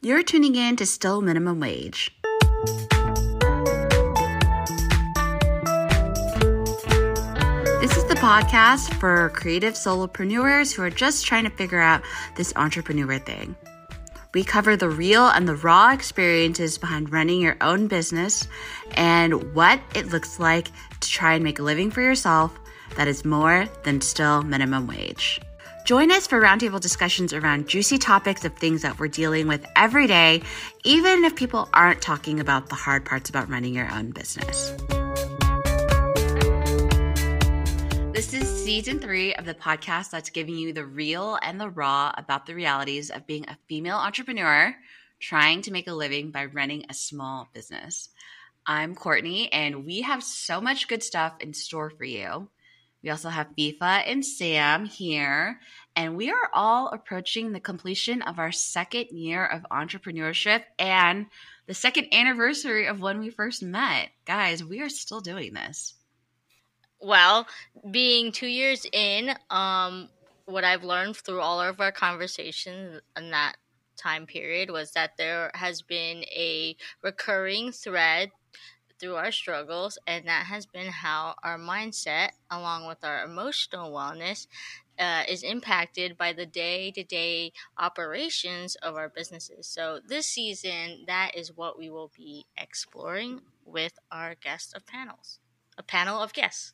You're tuning in to Still Minimum Wage. This is the podcast for creative solopreneurs who are just trying to figure out this entrepreneur thing. We cover the real and the raw experiences behind running your own business and what it looks like to try and make a living for yourself that is more than still minimum wage. Join us for roundtable discussions around juicy topics of things that we're dealing with every day, even if people aren't talking about the hard parts about running your own business. This is season three of the podcast that's giving you the real and the raw about the realities of being a female entrepreneur trying to make a living by running a small business. I'm Courtney, and we have so much good stuff in store for you. We also have Fifa and Sam here, and we are all approaching the completion of our second year of entrepreneurship and the second anniversary of when we first met. Guys, we are still doing this. Well, being two years in, um, what I've learned through all of our conversations in that time period was that there has been a recurring thread through our struggles, and that has been how our mindset, along with our emotional wellness, uh, is impacted by the day to day operations of our businesses. So, this season, that is what we will be exploring with our guest of panels a panel of guests.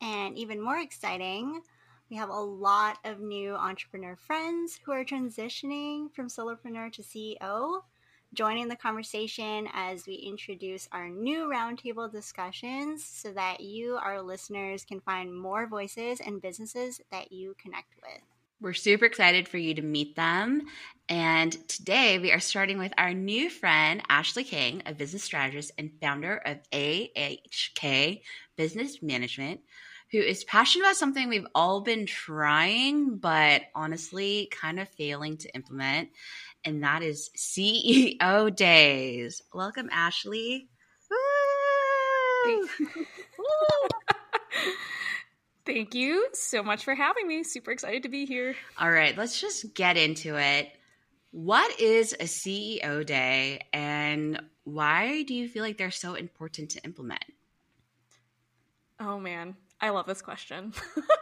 And even more exciting, we have a lot of new entrepreneur friends who are transitioning from solopreneur to CEO joining the conversation as we introduce our new roundtable discussions so that you, our listeners, can find more voices and businesses that you connect with. We're super excited for you to meet them. And today we are starting with our new friend, Ashley Kang, a business strategist and founder of AHK Business Management, who is passionate about something we've all been trying, but honestly kind of failing to implement and that is CEO Days. Welcome, Ashley. Thank you so much for having me. Super excited to be here. All right, let's just get into it. What is a CEO day and why do you feel like they're so important to implement? Oh man, I love this question.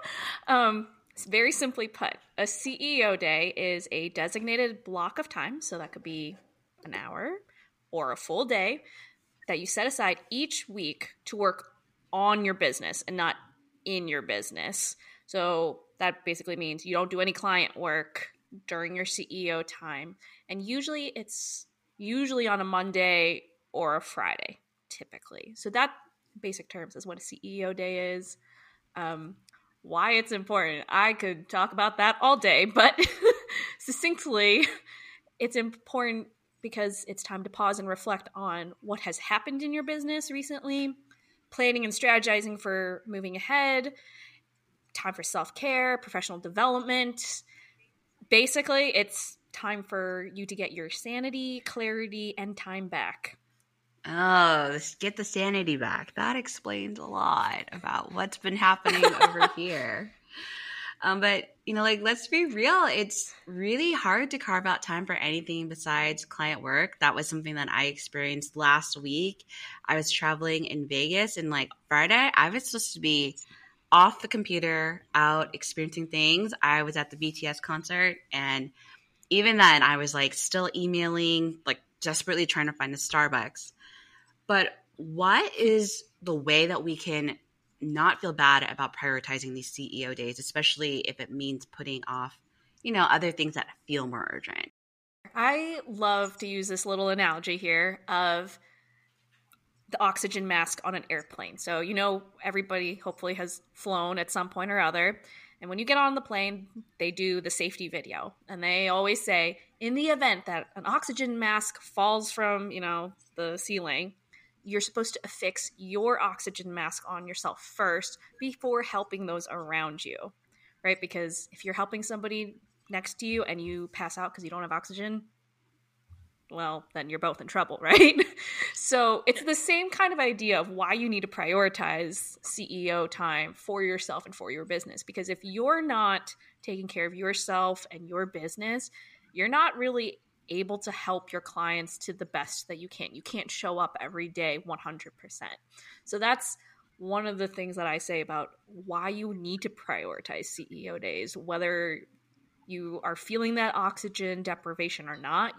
um, very simply put, a CEO day is a designated block of time, so that could be an hour or a full day that you set aside each week to work on your business and not in your business. So that basically means you don't do any client work during your CEO time. And usually it's usually on a Monday or a Friday, typically. So that basic terms is what a CEO day is. Um, why it's important. I could talk about that all day, but succinctly, it's important because it's time to pause and reflect on what has happened in your business recently, planning and strategizing for moving ahead, time for self care, professional development. Basically, it's time for you to get your sanity, clarity, and time back. Oh, get the sanity back. That explains a lot about what's been happening over here. Um, but you know, like let's be real, it's really hard to carve out time for anything besides client work. That was something that I experienced last week. I was traveling in Vegas and like Friday, I was supposed to be off the computer, out experiencing things. I was at the BTS concert and even then I was like still emailing, like desperately trying to find a Starbucks. But what is the way that we can not feel bad about prioritizing these CEO days, especially if it means putting off, you know, other things that feel more urgent? I love to use this little analogy here of the oxygen mask on an airplane. So, you know, everybody hopefully has flown at some point or other. And when you get on the plane, they do the safety video. And they always say, in the event that an oxygen mask falls from, you know, the ceiling, you're supposed to affix your oxygen mask on yourself first before helping those around you, right? Because if you're helping somebody next to you and you pass out because you don't have oxygen, well, then you're both in trouble, right? so it's the same kind of idea of why you need to prioritize CEO time for yourself and for your business. Because if you're not taking care of yourself and your business, you're not really able to help your clients to the best that you can. You can't show up every day 100%. So that's one of the things that I say about why you need to prioritize CEO days, whether you are feeling that oxygen deprivation or not,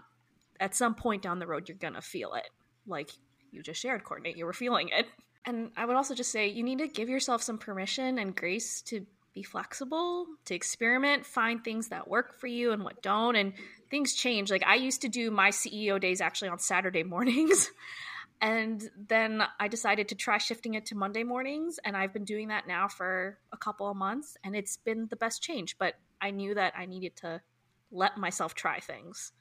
at some point down the road, you're going to feel it. Like you just shared, Courtney, you were feeling it. And I would also just say you need to give yourself some permission and grace to be flexible, to experiment, find things that work for you and what don't. And things change. Like I used to do my CEO days actually on Saturday mornings. And then I decided to try shifting it to Monday mornings. And I've been doing that now for a couple of months. And it's been the best change. But I knew that I needed to let myself try things.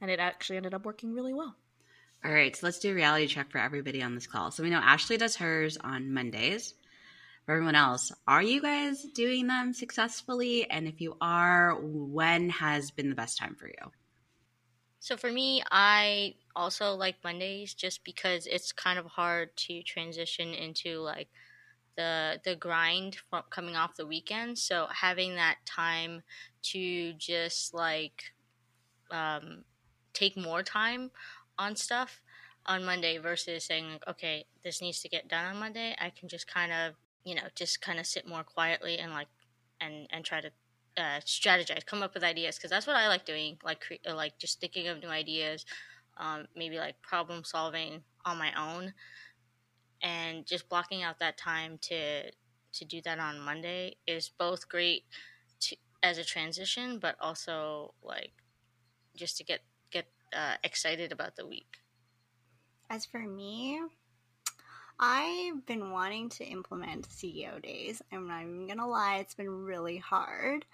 And it actually ended up working really well. All right, so let's do a reality check for everybody on this call. So we know Ashley does hers on Mondays. For everyone else, are you guys doing them successfully? And if you are, when has been the best time for you? So for me, I also like Mondays just because it's kind of hard to transition into like the the grind from coming off the weekend. So having that time to just like um, take more time on stuff on Monday versus saying like, okay, this needs to get done on Monday. I can just kind of you know just kind of sit more quietly and like and and try to uh, strategize, come up with ideas because that's what I like doing. Like cre- uh, like just thinking of new ideas, um, maybe like problem solving on my own, and just blocking out that time to to do that on Monday is both great to as a transition, but also like just to get get uh, excited about the week. As for me, I've been wanting to implement CEO days. I'm not even gonna lie, it's been really hard.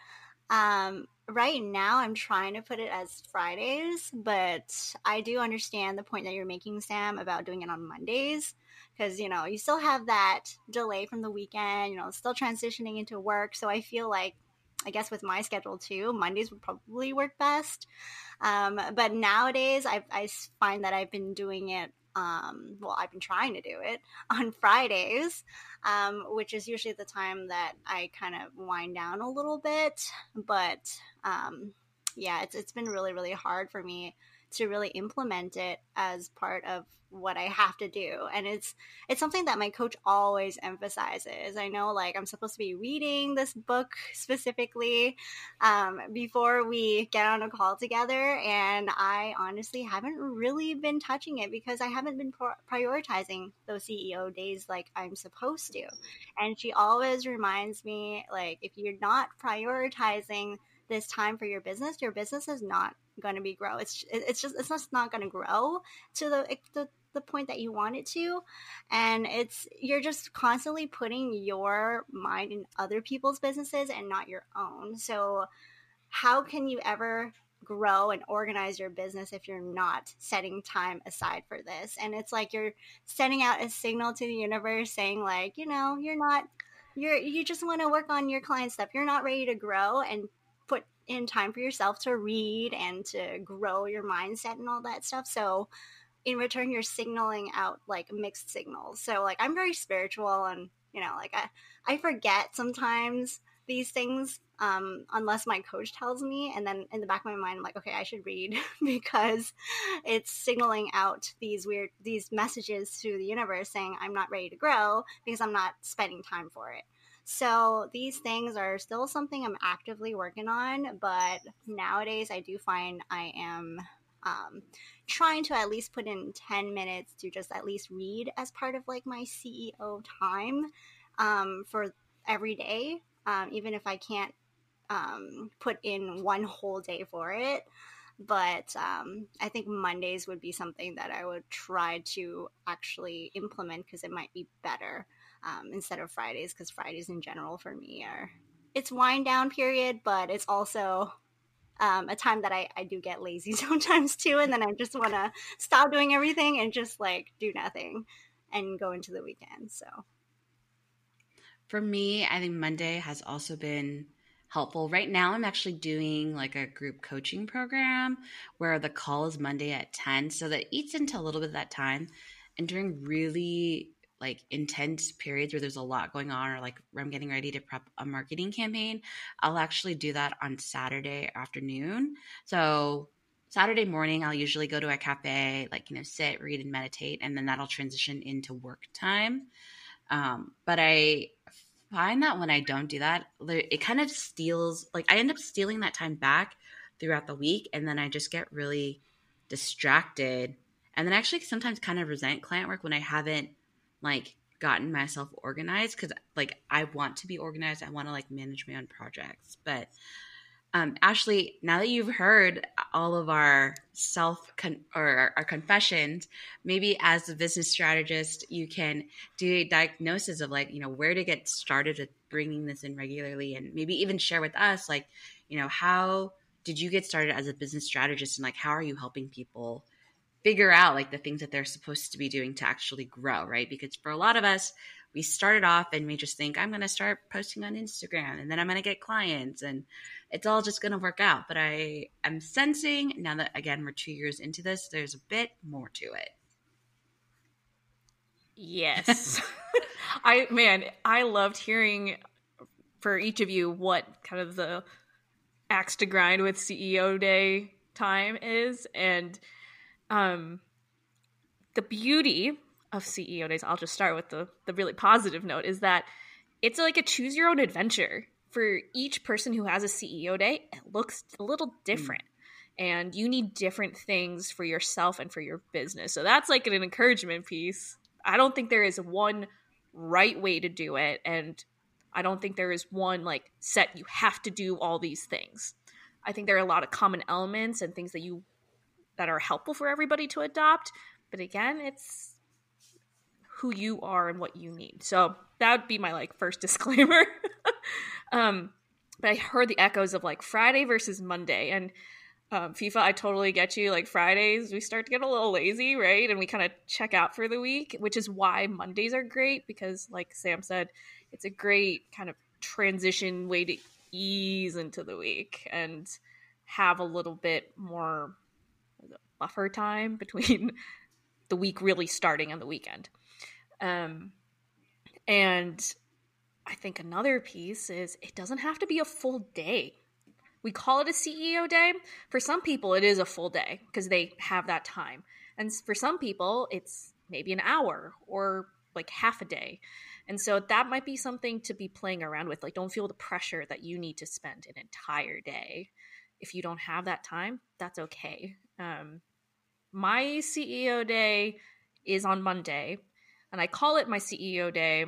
Um, right now, I'm trying to put it as Fridays, but I do understand the point that you're making, Sam, about doing it on Mondays because you know you still have that delay from the weekend. You know, still transitioning into work, so I feel like I guess with my schedule too, Mondays would probably work best. Um, but nowadays, I, I find that I've been doing it um, well, I've been trying to do it on Fridays, um, which is usually the time that I kind of wind down a little bit. But um, yeah, it's, it's been really, really hard for me to really implement it as part of what I have to do. And it's it's something that my coach always emphasizes. I know like I'm supposed to be reading this book specifically um, before we get on a call together and I honestly haven't really been touching it because I haven't been pro- prioritizing those CEO days like I'm supposed to. And she always reminds me like if you're not prioritizing this time for your business, your business is not going to be grow. It's it's just it's just not going to grow to the, the the point that you want it to. And it's you're just constantly putting your mind in other people's businesses and not your own. So how can you ever grow and organize your business if you're not setting time aside for this? And it's like you're sending out a signal to the universe saying like you know you're not you're you just want to work on your client stuff. You're not ready to grow and in time for yourself to read and to grow your mindset and all that stuff. So in return you're signaling out like mixed signals. So like I'm very spiritual and you know like I I forget sometimes these things um, unless my coach tells me and then in the back of my mind i'm like okay i should read because it's signaling out these weird these messages to the universe saying i'm not ready to grow because i'm not spending time for it so these things are still something I'm actively working on, but nowadays I do find I am um, trying to at least put in 10 minutes to just at least read as part of like my CEO time um, for every day, um, even if I can't um, put in one whole day for it. But um, I think Mondays would be something that I would try to actually implement because it might be better um, instead of Fridays because Fridays in general for me are it's wind down period, but it's also um, a time that I, I do get lazy sometimes too, and then I just want to stop doing everything and just like do nothing and go into the weekend. So for me, I think Monday has also been helpful. Right now, I'm actually doing like a group coaching program where the call is Monday at 10. So that eats into a little bit of that time. And during really like intense periods where there's a lot going on or like I'm getting ready to prep a marketing campaign, I'll actually do that on Saturday afternoon. So Saturday morning, I'll usually go to a cafe, like, you know, sit, read, and meditate, and then that'll transition into work time. Um, but I find that when I don't do that, it kind of steals, like, I end up stealing that time back throughout the week, and then I just get really distracted. And then actually sometimes kind of resent client work when I haven't like gotten myself organized because like I want to be organized. I want to like manage my own projects. But um, Ashley, now that you've heard all of our self con- or our confessions, maybe as a business strategist, you can do a diagnosis of like you know where to get started with bringing this in regularly, and maybe even share with us like you know how did you get started as a business strategist, and like how are you helping people figure out like the things that they're supposed to be doing to actually grow, right? Because for a lot of us, we started off and we just think I'm going to start posting on Instagram and then I'm going to get clients and it's all just going to work out. But I am sensing now that again we're 2 years into this, there's a bit more to it. Yes. I man, I loved hearing for each of you what kind of the axe to grind with CEO day time is and um, the beauty of CEO days, I'll just start with the, the really positive note, is that it's like a choose your own adventure. For each person who has a CEO day, it looks a little hmm. different. Mm. And you need different things for yourself and for your business. So that's like an encouragement piece. I don't think there is one right way to do it. And I don't think there is one like set, you have to do all these things. I think there are a lot of common elements and things that you that are helpful for everybody to adopt. But again, it's who you are and what you need. So that would be my like first disclaimer. um, but I heard the echoes of like Friday versus Monday and um, Fifa. I totally get you. Like Fridays, we start to get a little lazy, right? And we kind of check out for the week, which is why Mondays are great because, like Sam said, it's a great kind of transition way to ease into the week and have a little bit more buffer time between the week really starting and the weekend. Um, and I think another piece is it doesn't have to be a full day. We call it a CEO day. For some people, it is a full day because they have that time. And for some people, it's maybe an hour or like half a day. And so that might be something to be playing around with. Like, don't feel the pressure that you need to spend an entire day. If you don't have that time, that's okay. Um, my CEO day is on Monday, and I call it my CEO day.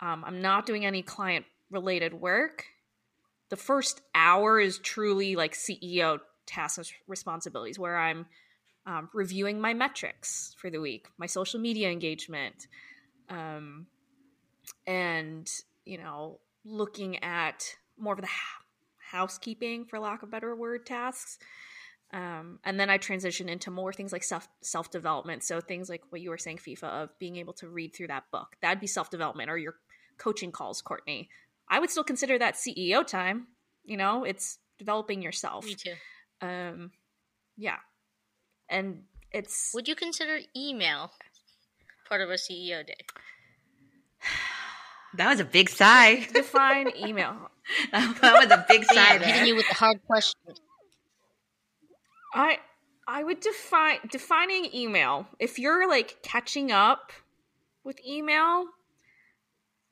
Um, I'm not doing any client related work. The first hour is truly like CEO tasks responsibilities, where I'm um, reviewing my metrics for the week, my social media engagement, um, and you know, looking at more of the housekeeping, for lack of better word, tasks. Um, and then I transitioned into more things like self self development. So things like what you were saying, Fifa, of being able to read through that book. That'd be self development or your coaching calls, Courtney. I would still consider that CEO time. You know, it's developing yourself. Me too. Um, yeah, and it's. Would you consider email part of a CEO day? That was a big sigh. Define email. that was a big sigh. Yeah, hitting you with the hard questions. I I would define defining email. If you're like catching up with email,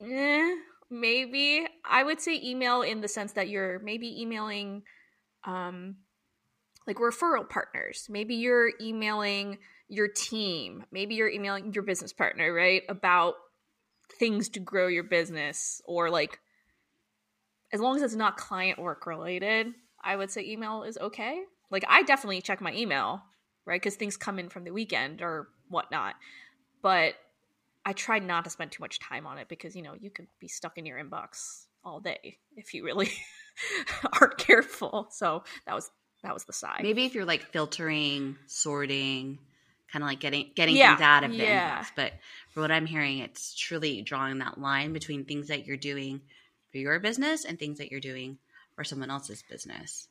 eh, maybe I would say email in the sense that you're maybe emailing um like referral partners. Maybe you're emailing your team. Maybe you're emailing your business partner, right? About things to grow your business or like as long as it's not client work related, I would say email is okay. Like I definitely check my email, right? Because things come in from the weekend or whatnot. But I try not to spend too much time on it because you know you could be stuck in your inbox all day if you really aren't careful. So that was that was the side. Maybe if you're like filtering, sorting, kind of like getting getting yeah, things out of the yeah. inbox. But for what I'm hearing, it's truly drawing that line between things that you're doing for your business and things that you're doing for someone else's business.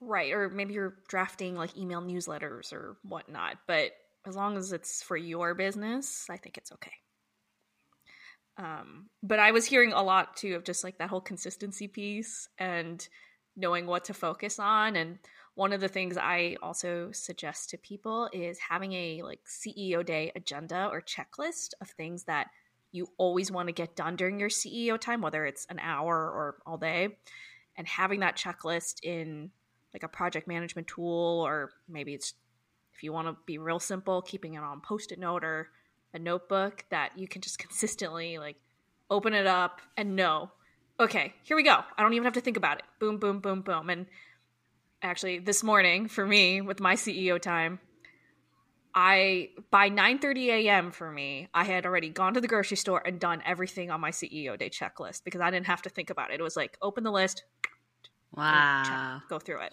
Right. Or maybe you're drafting like email newsletters or whatnot. But as long as it's for your business, I think it's okay. Um, but I was hearing a lot too of just like that whole consistency piece and knowing what to focus on. And one of the things I also suggest to people is having a like CEO day agenda or checklist of things that you always want to get done during your CEO time, whether it's an hour or all day, and having that checklist in like a project management tool, or maybe it's if you want to be real simple, keeping it on post it note or a notebook that you can just consistently like open it up and know, okay, here we go. I don't even have to think about it. Boom, boom, boom, boom. And actually, this morning for me with my CEO time, I by 9:30 a.m. for me, I had already gone to the grocery store and done everything on my CEO day checklist because I didn't have to think about it. It was like open the list, wow, check, go through it.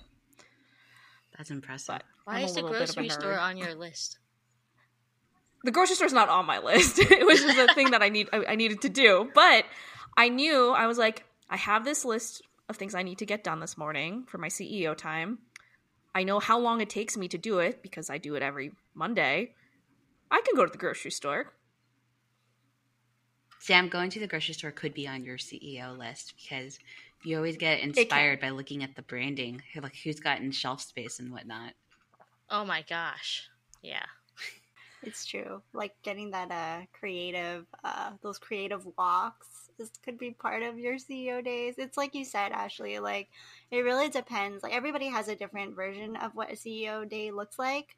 That's impressive. But Why is the grocery store on your list? the grocery store's not on my list. it was just a thing that I need I, I needed to do. But I knew I was like, I have this list of things I need to get done this morning for my CEO time. I know how long it takes me to do it because I do it every Monday. I can go to the grocery store. Sam, going to the grocery store could be on your CEO list because you always get inspired by looking at the branding, like who's gotten shelf space and whatnot. Oh my gosh. Yeah. It's true. Like getting that uh creative uh those creative walks this could be part of your CEO days. It's like you said, Ashley, like it really depends. Like everybody has a different version of what a CEO day looks like.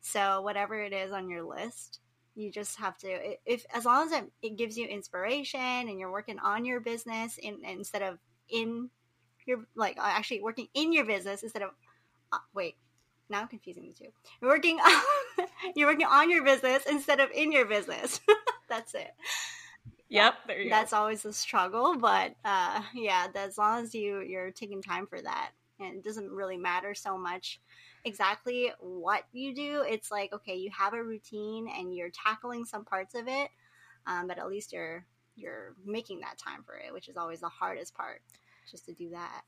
So whatever it is on your list, you just have to if as long as it, it gives you inspiration and you're working on your business in, instead of in your like actually working in your business instead of uh, wait now I'm confusing the two. You're working on, you're working on your business instead of in your business. That's it. Yep, there you That's go. always a struggle, but uh, yeah, as long as you you're taking time for that, and it doesn't really matter so much exactly what you do. It's like okay, you have a routine and you're tackling some parts of it, um, but at least you're you're making that time for it, which is always the hardest part, just to do that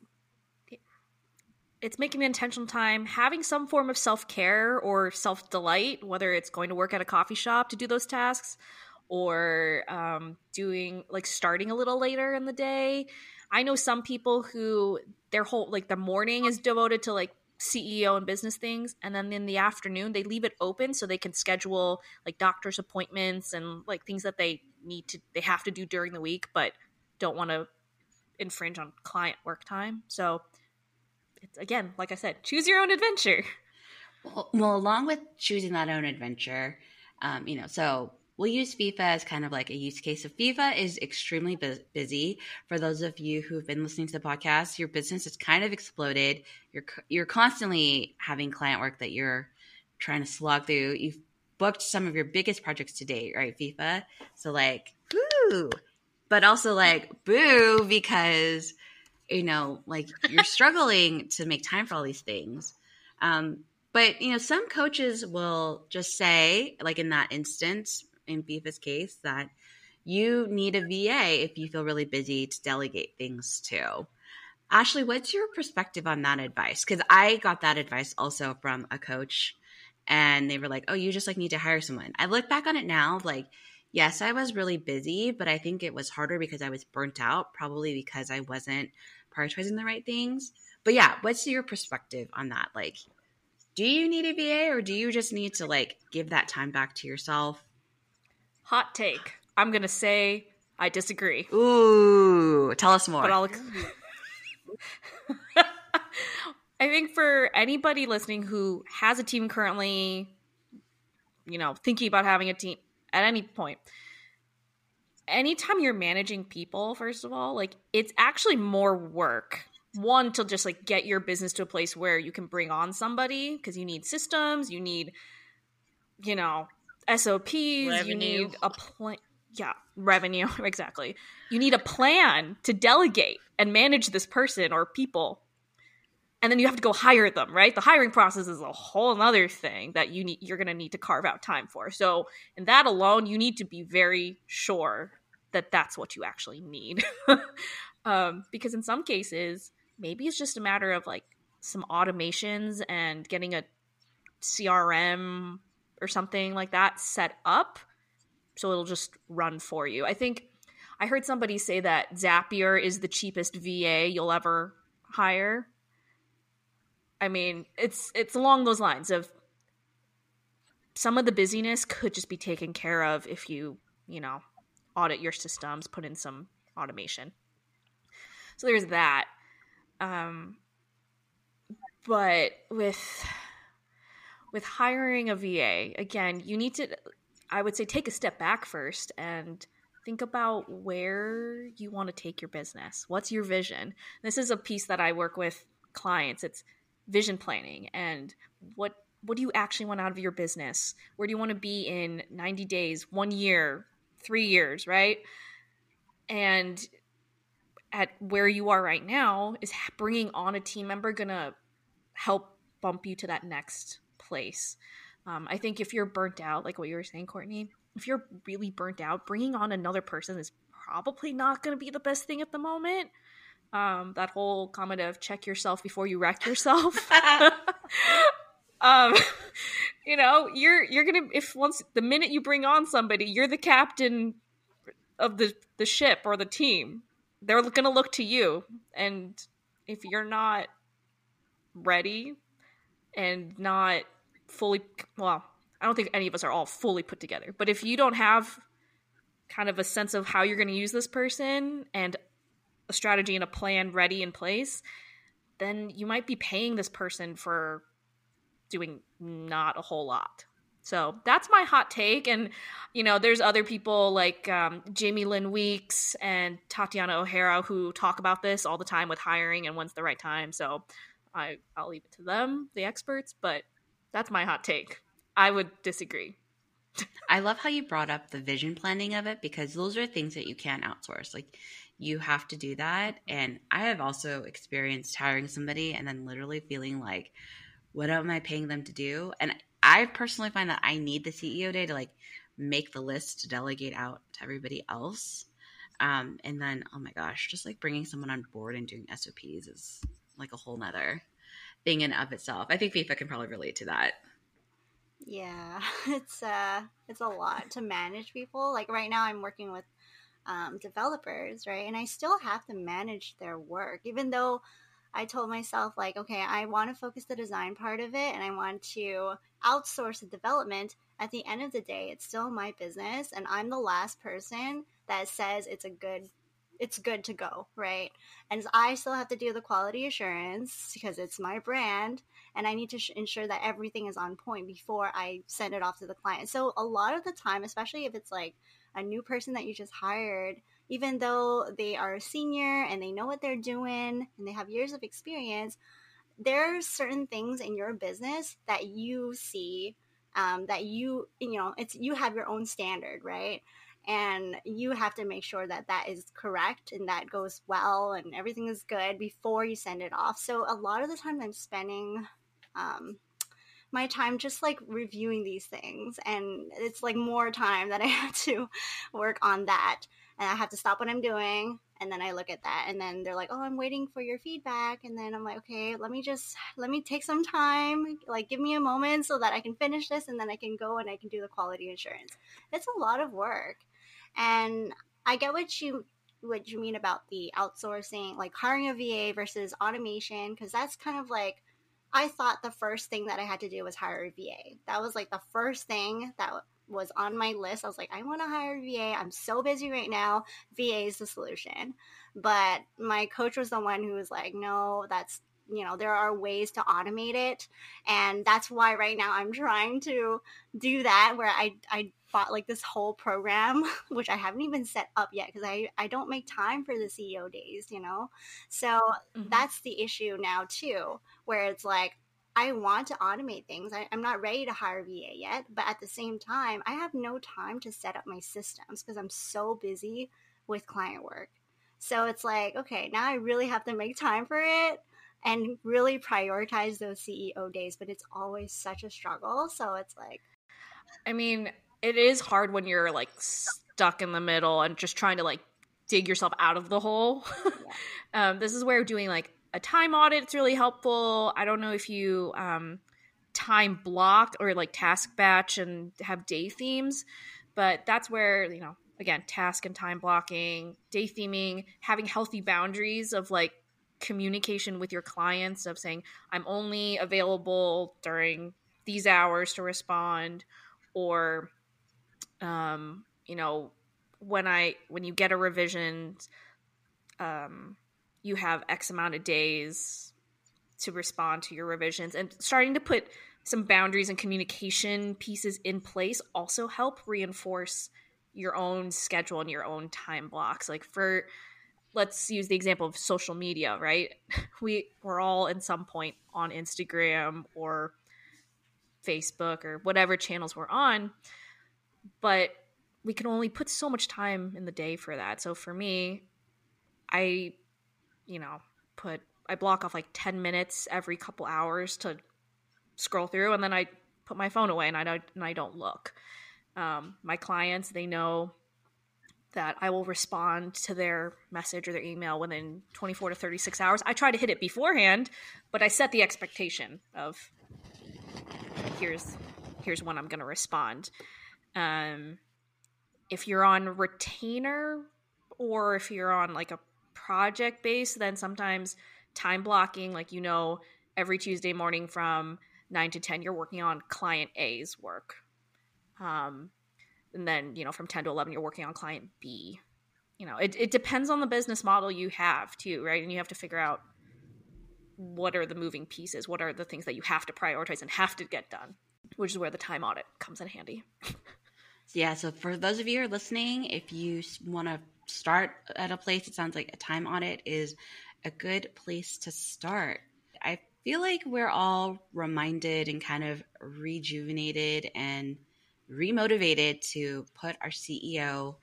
it's making the intentional time, having some form of self care or self delight, whether it's going to work at a coffee shop to do those tasks or um, doing like starting a little later in the day. I know some people who their whole like the morning is devoted to like CEO and business things, and then in the afternoon they leave it open so they can schedule like doctor's appointments and like things that they need to they have to do during the week, but don't want to infringe on client work time. So it's again, like I said, choose your own adventure. Well, well along with choosing that own adventure, um, you know, so we'll use Fifa as kind of like a use case. So Fifa is extremely bu- busy. For those of you who've been listening to the podcast, your business has kind of exploded. You're you're constantly having client work that you're trying to slog through. You've booked some of your biggest projects to date, right? Fifa. So like, woo, but also like boo because you know, like you're struggling to make time for all these things. Um, but you know, some coaches will just say, like in that instance, in Fifa's case, that you need a VA if you feel really busy to delegate things to. Ashley, what's your perspective on that advice? Because I got that advice also from a coach, and they were like, "Oh, you just like need to hire someone." I look back on it now, like, yes, I was really busy, but I think it was harder because I was burnt out, probably because I wasn't prioritizing the right things. But yeah, what's your perspective on that? Like, do you need a VA or do you just need to like give that time back to yourself? Hot take. I'm gonna say I disagree. Ooh, tell us more. But I'll. I think for anybody listening who has a team currently, you know, thinking about having a team at any point, anytime you're managing people, first of all, like it's actually more work. One to just like get your business to a place where you can bring on somebody because you need systems, you need, you know, SOPs, revenue. you need a plan. Yeah, revenue exactly. You need a plan to delegate and manage this person or people and then you have to go hire them right the hiring process is a whole other thing that you need you're going to need to carve out time for so in that alone you need to be very sure that that's what you actually need um, because in some cases maybe it's just a matter of like some automations and getting a crm or something like that set up so it'll just run for you. I think I heard somebody say that Zapier is the cheapest VA you'll ever hire. I mean, it's it's along those lines of some of the busyness could just be taken care of if you, you know, audit your systems, put in some automation. So there's that. Um, but with with hiring a VA, again, you need to I would say take a step back first and think about where you want to take your business. What's your vision? This is a piece that I work with clients. It's vision planning and what what do you actually want out of your business? Where do you want to be in 90 days, 1 year, 3 years, right? And at where you are right now is bringing on a team member going to help bump you to that next place. Um, I think if you're burnt out, like what you were saying, Courtney, if you're really burnt out, bringing on another person is probably not going to be the best thing at the moment. Um, that whole comment of check yourself before you wreck yourself. um, you know, you're you're gonna if once the minute you bring on somebody, you're the captain of the the ship or the team. They're gonna look to you, and if you're not ready and not fully well i don't think any of us are all fully put together but if you don't have kind of a sense of how you're going to use this person and a strategy and a plan ready in place then you might be paying this person for doing not a whole lot so that's my hot take and you know there's other people like um, jamie lynn weeks and tatiana o'hara who talk about this all the time with hiring and when's the right time so I, i'll leave it to them the experts but that's my hot take. I would disagree. I love how you brought up the vision planning of it because those are things that you can't outsource. Like you have to do that. And I have also experienced hiring somebody and then literally feeling like, what am I paying them to do? And I personally find that I need the CEO day to like make the list to delegate out to everybody else. Um, and then, oh my gosh, just like bringing someone on board and doing SOPs is like a whole nother thing in of itself. I think Fifa can probably relate to that. Yeah, it's uh it's a lot to manage people. Like right now I'm working with um, developers, right? And I still have to manage their work, even though I told myself, like, okay, I want to focus the design part of it and I want to outsource the development. At the end of the day, it's still my business, and I'm the last person that says it's a good it's good to go, right? And I still have to do the quality assurance because it's my brand and I need to sh- ensure that everything is on point before I send it off to the client. So a lot of the time, especially if it's like a new person that you just hired, even though they are a senior and they know what they're doing and they have years of experience, there are certain things in your business that you see um, that you you know it's you have your own standard right? And you have to make sure that that is correct and that goes well and everything is good before you send it off. So a lot of the time i'm spending um, my time just like reviewing these things and it's like more time that i have to work on that and i have to stop what i'm doing and then i look at that and then they're like oh i'm waiting for your feedback and then i'm like okay let me just let me take some time like give me a moment so that i can finish this and then i can go and i can do the quality assurance it's a lot of work and I get what you what you mean about the outsourcing, like hiring a VA versus automation, because that's kind of like I thought the first thing that I had to do was hire a VA. That was like the first thing that was on my list. I was like, I want to hire a VA. I'm so busy right now. VA is the solution. But my coach was the one who was like, no, that's you know there are ways to automate it and that's why right now i'm trying to do that where i i bought like this whole program which i haven't even set up yet because i i don't make time for the ceo days you know so mm-hmm. that's the issue now too where it's like i want to automate things. I, i'm not ready to hire va yet but at the same time i have no time to set up my systems because i'm so busy with client work. So it's like okay now i really have to make time for it and really prioritize those ceo days but it's always such a struggle. So it's like I mean, it is hard when you're like stuck in the middle and just trying to like dig yourself out of the hole. um, this is where doing like a time audit is really helpful. I don't know if you um, time block or like task batch and have day themes. But that's where, you know, again, task and time blocking, day theming, having healthy boundaries of like communication with your clients of saying, I'm only available during these hours to respond or um, you know, when I when you get a revision, um, you have X amount of days to respond to your revisions, and starting to put some boundaries and communication pieces in place also help reinforce your own schedule and your own time blocks. Like for let's use the example of social media, right? We we're all in some point on Instagram or Facebook or whatever channels we're on, but we can only put so much time in the day for that. So for me, I, you know, put I block off like 10 minutes every couple hours to scroll through and then I put my phone away and I don't and I don't look. Um, my clients, they know that I will respond to their message or their email within 24 to 36 hours. I try to hit it beforehand, but I set the expectation of here's here's when I'm going to respond. Um, if you're on retainer or if you're on like a project base, then sometimes time blocking, like you know, every Tuesday morning from nine to ten, you're working on client A's work. Um, and then you know from 10 to 11 you're working on client b. You know it, it depends on the business model you have too right? And you have to figure out what are the moving pieces what are the things that you have to prioritize and have to get done which is where the time audit comes in handy. Yeah so for those of you who are listening if you want to start at a place it sounds like a time audit is a good place to start i feel like we're all reminded and kind of rejuvenated and remotivated to put our CEO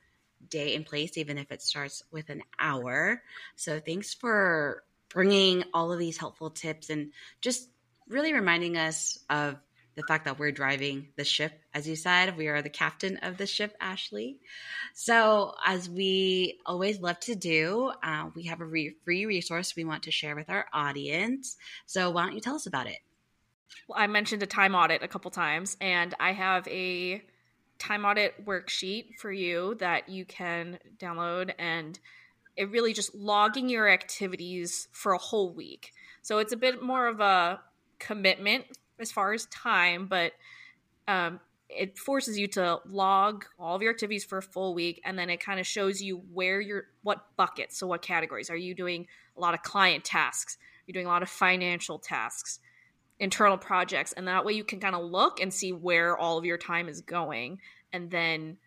day in place, even if it starts with an hour. So thanks for bringing all of these helpful tips and just really reminding us of the fact that we're driving the ship, as you said, we are the captain of the ship, Ashley. So, as we always love to do, uh, we have a re- free resource we want to share with our audience. So, why don't you tell us about it? Well, I mentioned a time audit a couple times, and I have a time audit worksheet for you that you can download and it really just logging your activities for a whole week. So it's a bit more of a commitment as far as time, but um, it forces you to log all of your activities for a full week and then it kind of shows you where you're what buckets so what categories. Are you doing a lot of client tasks? You're doing a lot of financial tasks internal projects and that way you can kind of look and see where all of your time is going and then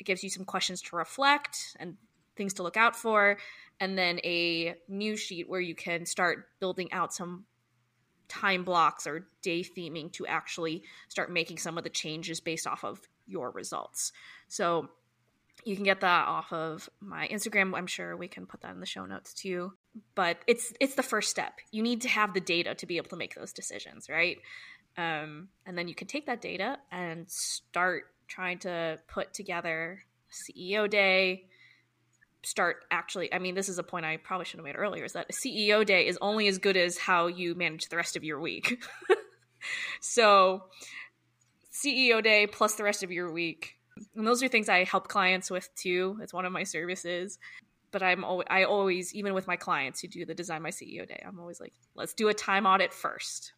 it gives you some questions to reflect and things to look out for and then a new sheet where you can start building out some time blocks or day theming to actually start making some of the changes based off of your results. So you can get that off of my instagram. I'm sure we can put that in the show notes too. But it's it's the first step. You need to have the data to be able to make those decisions right? Um, and then you can take that data and start trying to put together ceo day start actually i mean this is a point i probably should have made earlier is that a ceo day is only as good as how you manage the rest of your week. So ceo day plus the rest of your week. And those are things i help clients with too. It's one of my services. But I'm always, I always, even with my clients who do the Design My CEO Day, I'm always like, let's do a time audit first,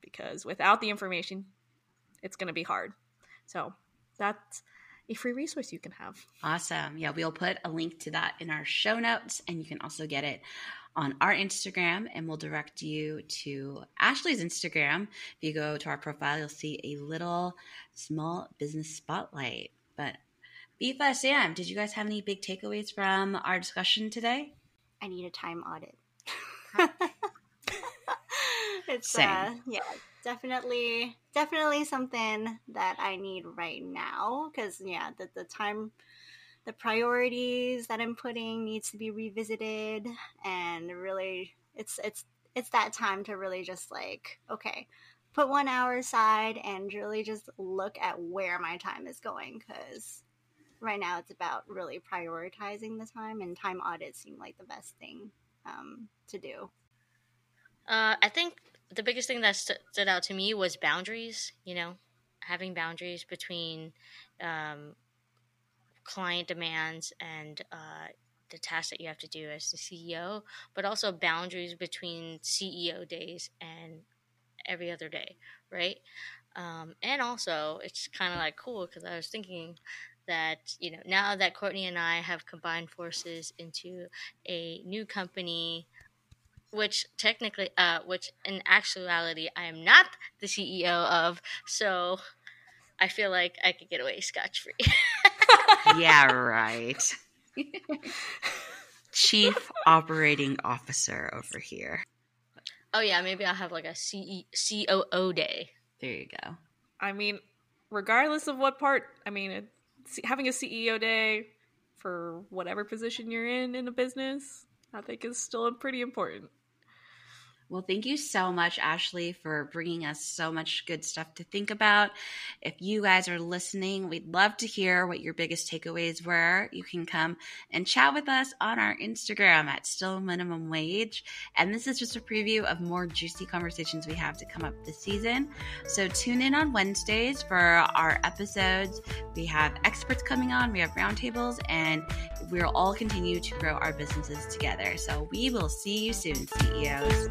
because without the information, it's going to be hard. So that's a free resource you can have. Awesome. Yeah, we'll put a link to that in our show notes, and you can also get it on our Instagram, and we'll direct you to Ashley's Instagram. If you go to our profile, you'll see a little small business spotlight. But Fifa, Sam, did you guys have any big takeaways from our discussion today? I need a time audit. it's Same. uh yeah, definitely definitely something that I need right now cuz yeah, the the time the priorities that I'm putting needs to be revisited and really it's it's it's that time to really just like okay, put 1 hour aside and really just look at where my time is going cuz right now it's about really prioritizing the time and time audits seem like the best thing um, to do. Uh, I think the biggest thing that st- stood out to me was boundaries. You know, having boundaries between um, client demands and uh, the tasks that you have to do as the CEO, but also boundaries between CEO days and every other day, right? Um, and also, it's kind of like cool because I was thinking that you know now that Courtney and I have combined forces into a new company which technically uh which in actuality I am not the CEO of so I feel like I could get away scotch free. yeah, right. Chief Operating Officer over here. Oh yeah, maybe I'll have like a C- COO day. There you go. I mean, regardless of what part, I mean, having a CEO day for whatever position you're in in a business, I think is still pretty important. Well, thank you so much, Ashley, for bringing us so much good stuff to think about. If you guys are listening, we'd love to hear what your biggest takeaways were. You can come and chat with us on our Instagram at Still Minimum Wage. And this is just a preview of more juicy conversations we have to come up this season. So tune in on Wednesdays for our episodes. We have experts coming on, we have roundtables, and we'll all continue to grow our businesses together. So we will see you soon, CEOs.